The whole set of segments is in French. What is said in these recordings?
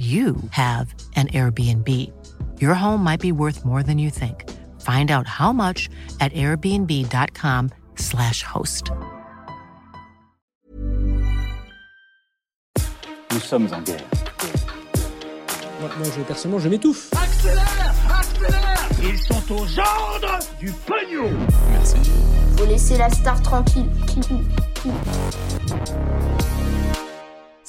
you have an Airbnb. Your home might be worth more than you think. Find out how much at airbnb.com/slash host. Nous sommes en guerre. Moi, moi, je, personnellement, je m'étouffe. Accélère Accélère Ils sont aux ordres du pognon Merci. Faut laisser la star tranquille.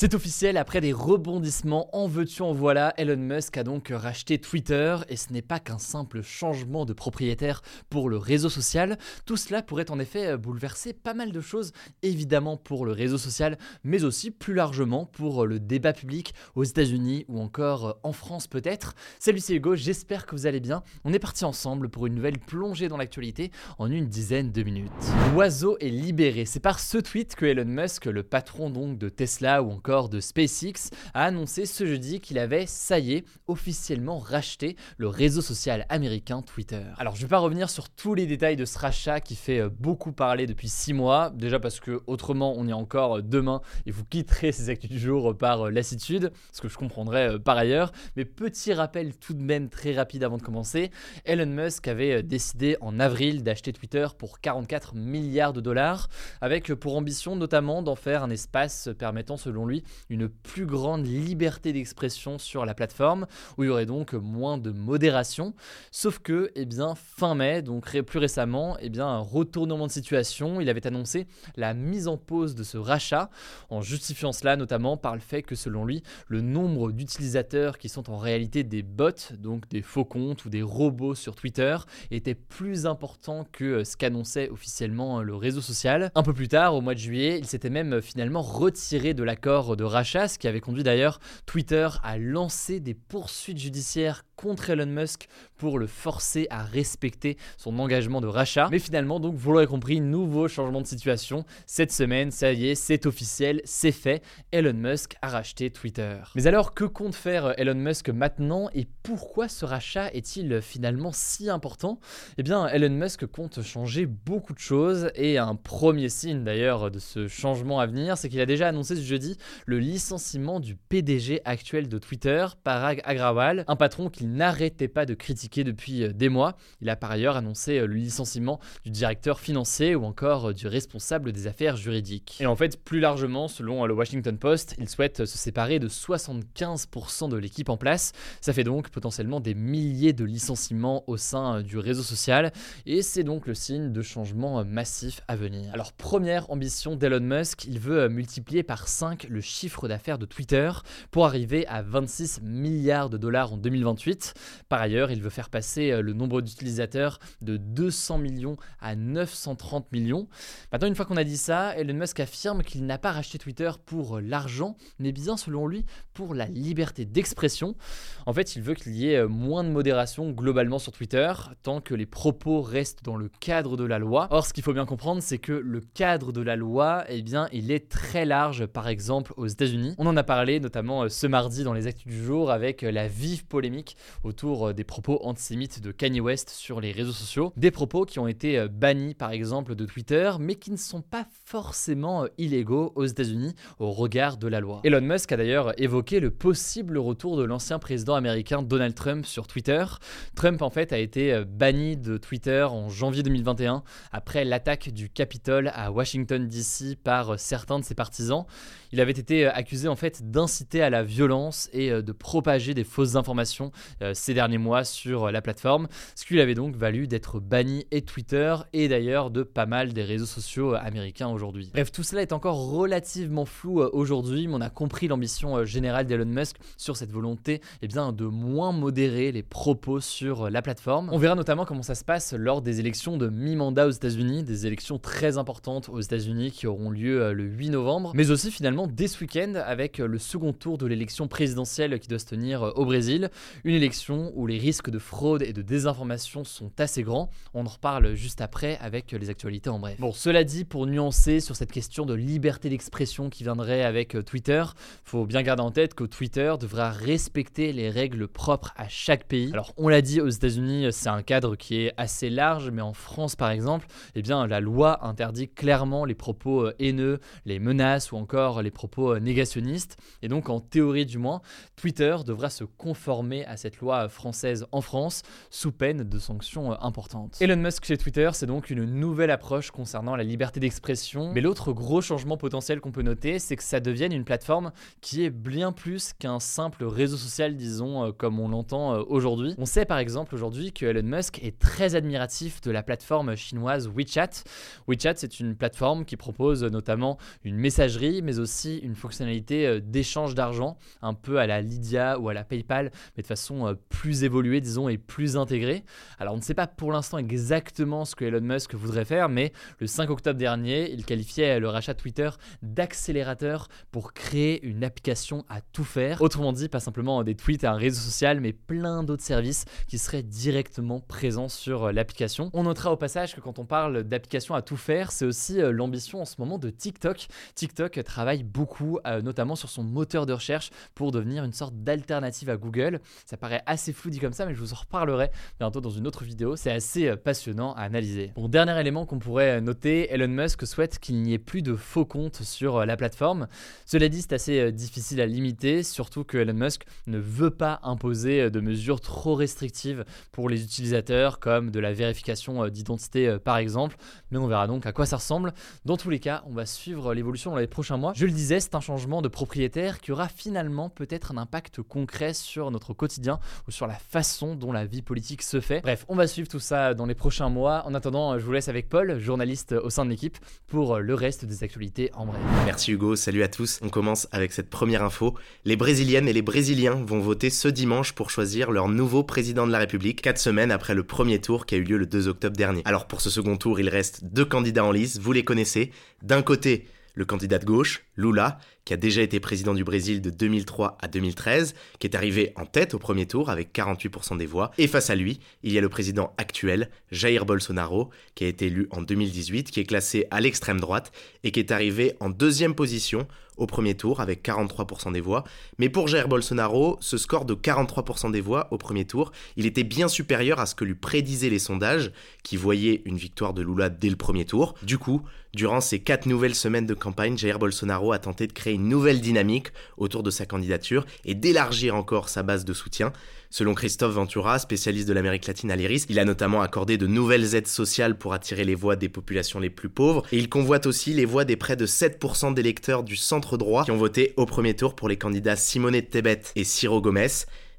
C'est officiel, après des rebondissements en veux-tu en voilà, Elon Musk a donc racheté Twitter et ce n'est pas qu'un simple changement de propriétaire pour le réseau social. Tout cela pourrait en effet bouleverser pas mal de choses, évidemment pour le réseau social, mais aussi plus largement pour le débat public aux États-Unis ou encore en France peut-être. Salut c'est Hugo, j'espère que vous allez bien. On est parti ensemble pour une nouvelle plongée dans l'actualité en une dizaine de minutes. L'oiseau est libéré, c'est par ce tweet que Elon Musk, le patron donc de Tesla ou encore de SpaceX, a annoncé ce jeudi qu'il avait, ça y est, officiellement racheté le réseau social américain Twitter. Alors je vais pas revenir sur tous les détails de ce rachat qui fait euh, beaucoup parler depuis 6 mois, déjà parce que autrement on y est encore euh, demain et vous quitterez ces actus du jour par euh, lassitude, ce que je comprendrais par ailleurs, mais petit rappel tout de même très rapide avant de commencer, Elon Musk avait décidé en avril d'acheter Twitter pour 44 milliards de dollars, avec pour ambition notamment d'en faire un espace permettant selon lui une plus grande liberté d'expression sur la plateforme, où il y aurait donc moins de modération. Sauf que, eh bien, fin mai, donc plus récemment, eh bien, un retournement de situation, il avait annoncé la mise en pause de ce rachat, en justifiant cela notamment par le fait que selon lui, le nombre d'utilisateurs qui sont en réalité des bots, donc des faux comptes ou des robots sur Twitter, était plus important que ce qu'annonçait officiellement le réseau social. Un peu plus tard, au mois de juillet, il s'était même finalement retiré de l'accord de rachat, ce qui avait conduit d'ailleurs Twitter à lancer des poursuites judiciaires contre Elon Musk pour le forcer à respecter son engagement de rachat. Mais finalement, donc, vous l'aurez compris, nouveau changement de situation. Cette semaine, ça y est, c'est officiel, c'est fait. Elon Musk a racheté Twitter. Mais alors, que compte faire Elon Musk maintenant et pourquoi ce rachat est-il finalement si important? Eh bien, Elon Musk compte changer beaucoup de choses et un premier signe d'ailleurs de ce changement à venir, c'est qu'il a déjà annoncé ce jeudi le licenciement du PDG actuel de Twitter, Parag Agrawal, un patron qu'il n'arrêtait pas de critiquer depuis euh, des mois. Il a par ailleurs annoncé euh, le licenciement du directeur financier ou encore euh, du responsable des affaires juridiques. Et en fait, plus largement, selon le Washington Post, il souhaite se séparer de 75% de l'équipe en place. Ça fait donc potentiellement des milliers de licenciements au sein du réseau social et c'est donc le signe de changements massifs à venir. Alors première ambition d'Elon Musk, il veut multiplier par 5 le chiffre d'affaires de Twitter pour arriver à 26 milliards de dollars en 2028. Par ailleurs, il veut faire passer euh, le nombre d'utilisateurs de 200 millions à 930 millions. Maintenant, une fois qu'on a dit ça, Elon Musk affirme qu'il n'a pas racheté Twitter pour euh, l'argent, mais bien selon lui pour la liberté d'expression. En fait, il veut qu'il y ait euh, moins de modération globalement sur Twitter, tant que les propos restent dans le cadre de la loi. Or, ce qu'il faut bien comprendre, c'est que le cadre de la loi, eh bien, il est très large, par exemple aux États-Unis. On en a parlé notamment ce mardi dans les actus du jour avec la vive polémique autour euh, des propos antisémites de Kanye West sur les réseaux sociaux. Des propos qui ont été euh, bannis par exemple de Twitter, mais qui ne sont pas forcément euh, illégaux aux États-Unis au regard de la loi. Elon Musk a d'ailleurs évoqué le possible retour de l'ancien président américain Donald Trump sur Twitter. Trump en fait a été banni de Twitter en janvier 2021 après l'attaque du Capitole à Washington DC par certains de ses partisans. Il avait été accusé en fait d'inciter à la violence et de propager des fausses informations ces derniers mois sur la plateforme, ce qui lui avait donc valu d'être banni et Twitter et d'ailleurs de pas mal des réseaux sociaux américains aujourd'hui. Bref, tout cela est encore relativement flou euh, aujourd'hui, mais on a compris l'ambition euh, générale d'Elon Musk sur cette volonté eh bien, de moins modérer les propos sur la plateforme. On verra notamment comment ça se passe lors des élections de mi-mandat aux États-Unis, des élections très importantes aux États-Unis qui auront lieu le 8 novembre, mais aussi finalement dès ce week-end avec le second tour de l'élection présidentielle qui doit se tenir au Brésil. Élection où les risques de fraude et de désinformation sont assez grands. On en reparle juste après avec les actualités en bref. Bon, cela dit, pour nuancer sur cette question de liberté d'expression qui viendrait avec euh, Twitter, faut bien garder en tête que Twitter devra respecter les règles propres à chaque pays. Alors, on l'a dit, aux États-Unis, c'est un cadre qui est assez large, mais en France, par exemple, eh bien, la loi interdit clairement les propos euh, haineux, les menaces ou encore les propos euh, négationnistes. Et donc, en théorie du moins, Twitter devra se conformer à cette loi française en France sous peine de sanctions importantes. Elon Musk chez Twitter, c'est donc une nouvelle approche concernant la liberté d'expression. Mais l'autre gros changement potentiel qu'on peut noter, c'est que ça devienne une plateforme qui est bien plus qu'un simple réseau social, disons, euh, comme on l'entend euh, aujourd'hui. On sait par exemple aujourd'hui que Elon Musk est très admiratif de la plateforme chinoise WeChat. WeChat, c'est une plateforme qui propose notamment une messagerie, mais aussi une fonctionnalité euh, d'échange d'argent, un peu à la Lydia ou à la PayPal, mais de façon plus évoluée, disons, et plus intégrée. Alors on ne sait pas pour l'instant exactement ce que Elon Musk voudrait faire, mais le 5 octobre dernier, il qualifiait le rachat Twitter d'accélérateur pour créer une application à tout faire. Autrement dit, pas simplement des tweets à un réseau social, mais plein d'autres services qui seraient directement présents sur euh, l'application. On notera au passage que quand on parle d'application à tout faire, c'est aussi euh, l'ambition en ce moment de TikTok. TikTok travaille beaucoup, euh, notamment sur son moteur de recherche, pour devenir une sorte d'alternative à Google. Ça paraît assez flou dit comme ça, mais je vous en reparlerai bientôt dans une autre vidéo. C'est assez passionnant à analyser. Bon, dernier élément qu'on pourrait noter, Elon Musk souhaite qu'il n'y ait plus de faux comptes sur la plateforme. Cela dit, c'est assez difficile à limiter, surtout que Elon Musk ne veut pas imposer de mesures trop restrictives pour les utilisateurs, comme de la vérification d'identité par exemple, mais on verra donc à quoi ça ressemble. Dans tous les cas, on va suivre l'évolution dans les prochains mois. Je le disais, c'est un changement de propriétaire qui aura finalement peut-être un impact concret sur notre quotidien ou sur la façon dont la vie politique se fait. Bref, on va suivre tout ça dans les prochains mois. En attendant, je vous laisse avec Paul, journaliste au sein de l'équipe, pour le reste des actualités en bref. Merci Hugo, salut à tous. On commence avec cette première info. Les Brésiliennes et les Brésiliens vont voter ce dimanche pour choisir leur nouveau président de la République, quatre semaines après le premier tour qui a eu lieu le 2 octobre dernier. Alors pour ce second tour, il reste deux candidats en lice, vous les connaissez. D'un côté, le candidat de gauche, Lula, qui a déjà été président du Brésil de 2003 à 2013, qui est arrivé en tête au premier tour avec 48% des voix. Et face à lui, il y a le président actuel, Jair Bolsonaro, qui a été élu en 2018, qui est classé à l'extrême droite et qui est arrivé en deuxième position au premier tour avec 43% des voix. Mais pour Jair Bolsonaro, ce score de 43% des voix au premier tour, il était bien supérieur à ce que lui prédisaient les sondages, qui voyaient une victoire de Lula dès le premier tour. Du coup, durant ces quatre nouvelles semaines de campagne, Jair Bolsonaro a tenté de créer une nouvelle dynamique autour de sa candidature et d'élargir encore sa base de soutien. Selon Christophe Ventura, spécialiste de l'Amérique latine à l'IRIS, il a notamment accordé de nouvelles aides sociales pour attirer les voix des populations les plus pauvres, et il convoite aussi les voix des près de 7% d'électeurs du centre droit qui ont voté au premier tour pour les candidats Simone Tebet et Ciro Gomez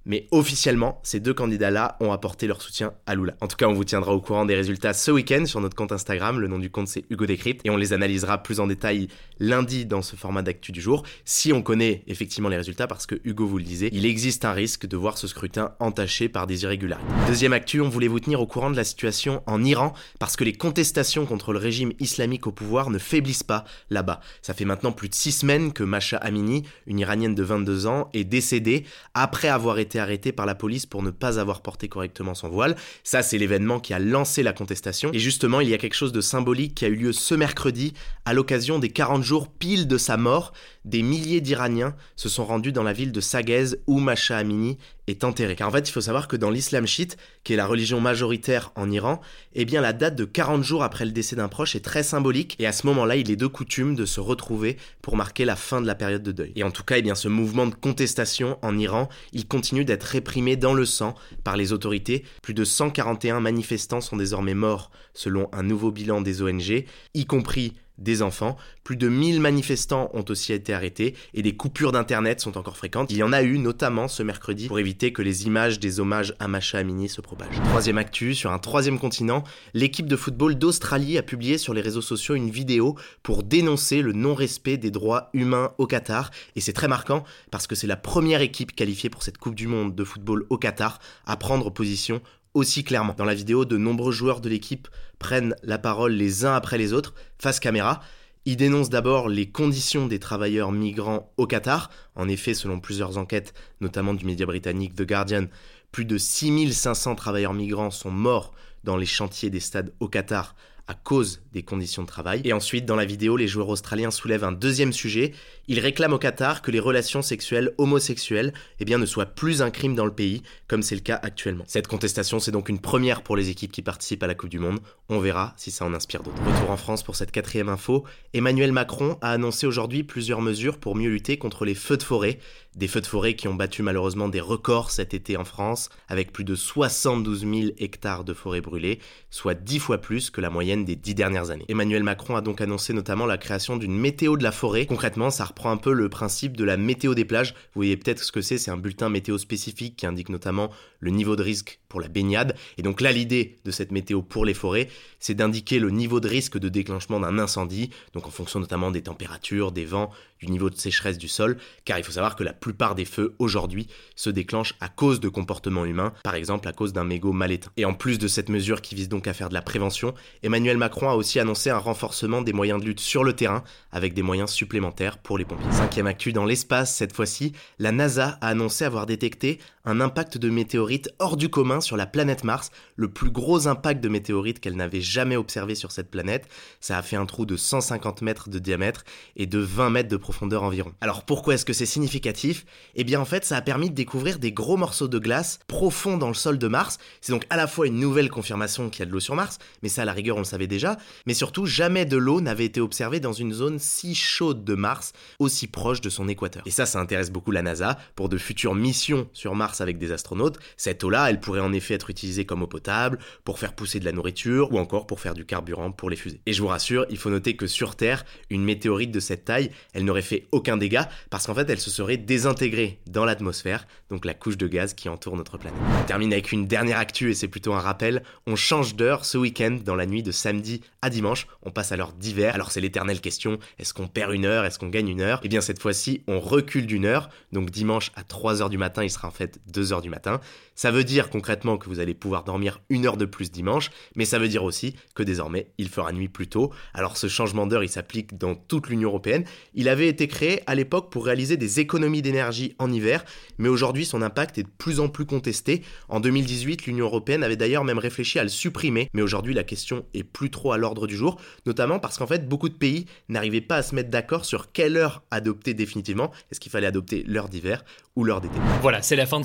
mais officiellement, ces deux candidats-là ont apporté leur soutien à Lula. En tout cas, on vous tiendra au courant des résultats ce week-end sur notre compte Instagram. Le nom du compte, c'est Hugo Décrypte, et on les analysera plus en détail lundi dans ce format d'actu du jour, si on connaît effectivement les résultats, parce que Hugo vous le disait, il existe un risque de voir ce scrutin entaché par des irrégularités. Deuxième actu, on voulait vous tenir au courant de la situation en Iran, parce que les contestations contre le régime islamique au pouvoir ne faiblissent pas là-bas. Ça fait maintenant plus de six semaines que Masha Amini, une Iranienne de 22 ans, est décédée après avoir été arrêté par la police pour ne pas avoir porté correctement son voile. Ça, c'est l'événement qui a lancé la contestation. Et justement, il y a quelque chose de symbolique qui a eu lieu ce mercredi à l'occasion des 40 jours pile de sa mort des milliers d'Iraniens se sont rendus dans la ville de Sagez où Masha Amini est enterré. Car en fait, il faut savoir que dans l'islam chiite, qui est la religion majoritaire en Iran, eh bien la date de 40 jours après le décès d'un proche est très symbolique et à ce moment-là, il est de coutume de se retrouver pour marquer la fin de la période de deuil. Et en tout cas, eh ce mouvement de contestation en Iran, il continue d'être réprimé dans le sang par les autorités. Plus de 141 manifestants sont désormais morts selon un nouveau bilan des ONG, y compris des enfants. Plus de 1000 manifestants ont aussi été arrêtés et des coupures d'internet sont encore fréquentes. Il y en a eu notamment ce mercredi pour éviter que les images des hommages à Macha Amini se propagent. Troisième actu, sur un troisième continent, l'équipe de football d'Australie a publié sur les réseaux sociaux une vidéo pour dénoncer le non-respect des droits humains au Qatar et c'est très marquant parce que c'est la première équipe qualifiée pour cette Coupe du Monde de football au Qatar à prendre position aussi clairement. Dans la vidéo, de nombreux joueurs de l'équipe prennent la parole les uns après les autres, face caméra, Il dénonce d'abord les conditions des travailleurs migrants au Qatar. En effet, selon plusieurs enquêtes, notamment du média britannique The Guardian, plus de 6500 travailleurs migrants sont morts dans les chantiers des stades au Qatar à cause des conditions de travail. Et ensuite, dans la vidéo, les joueurs australiens soulèvent un deuxième sujet. Ils réclament au Qatar que les relations sexuelles homosexuelles eh ne soient plus un crime dans le pays, comme c'est le cas actuellement. Cette contestation, c'est donc une première pour les équipes qui participent à la Coupe du Monde. On verra si ça en inspire d'autres. Retour en France pour cette quatrième info. Emmanuel Macron a annoncé aujourd'hui plusieurs mesures pour mieux lutter contre les feux de forêt. Des feux de forêt qui ont battu malheureusement des records cet été en France, avec plus de 72 000 hectares de forêt brûlées, soit 10 fois plus que la moyenne des 10 dernières années. Emmanuel Macron a donc annoncé notamment la création d'une météo de la forêt. Concrètement, ça reprend un peu le principe de la météo des plages. Vous voyez peut-être ce que c'est, c'est un bulletin météo spécifique qui indique notamment le niveau de risque pour la baignade. Et donc là, l'idée de cette météo pour les forêts, c'est d'indiquer le niveau de risque de déclenchement d'un incendie, donc en fonction notamment des températures, des vents, du niveau de sécheresse du sol, car il faut savoir que la plupart des feux aujourd'hui se déclenchent à cause de comportements humains, par exemple à cause d'un mégot mal éteint. Et en plus de cette mesure qui vise donc à faire de la prévention, Emmanuel Macron a aussi annoncé un renforcement des moyens de lutte sur le terrain, avec des moyens supplémentaires pour les pompiers. Cinquième actu dans l'espace, cette fois-ci, la NASA a annoncé avoir détecté un impact de météorite hors du commun sur la planète Mars, le plus gros impact de météorite qu'elle n'avait jamais observé sur cette planète. Ça a fait un trou de 150 mètres de diamètre et de 20 mètres de profondeur environ. Alors pourquoi est-ce que c'est significatif? Eh bien en fait ça a permis de découvrir des gros morceaux de glace profonds dans le sol de Mars. C'est donc à la fois une nouvelle confirmation qu'il y a de l'eau sur Mars, mais ça à la rigueur on le savait déjà, mais surtout jamais de l'eau n'avait été observée dans une zone si chaude de Mars, aussi proche de son équateur. Et ça ça intéresse beaucoup la NASA pour de futures missions sur Mars avec des astronautes. Cette eau-là, elle pourrait en effet être utilisée comme eau potable, pour faire pousser de la nourriture ou encore pour faire du carburant pour les fusées. Et je vous rassure, il faut noter que sur Terre, une météorite de cette taille, elle n'aurait fait aucun dégât parce qu'en fait, elle se serait désintégrée dans l'atmosphère, donc la couche de gaz qui entoure notre planète. On termine avec une dernière actu et c'est plutôt un rappel. On change d'heure ce week-end dans la nuit de samedi à dimanche. On passe à l'heure d'hiver. Alors c'est l'éternelle question, est-ce qu'on perd une heure, est-ce qu'on gagne une heure? Eh bien cette fois-ci, on recule d'une heure. Donc dimanche à 3h du matin, il sera en fait 2h du matin. Ça veut dire concrètement que vous allez pouvoir dormir une heure de plus dimanche, mais ça veut dire aussi que désormais il fera nuit plus tôt. Alors ce changement d'heure il s'applique dans toute l'Union européenne. Il avait été créé à l'époque pour réaliser des économies d'énergie en hiver, mais aujourd'hui son impact est de plus en plus contesté. En 2018, l'Union européenne avait d'ailleurs même réfléchi à le supprimer, mais aujourd'hui la question est plus trop à l'ordre du jour, notamment parce qu'en fait beaucoup de pays n'arrivaient pas à se mettre d'accord sur quelle heure adopter définitivement. Est-ce qu'il fallait adopter l'heure d'hiver ou l'heure d'été? Voilà, c'est la fin de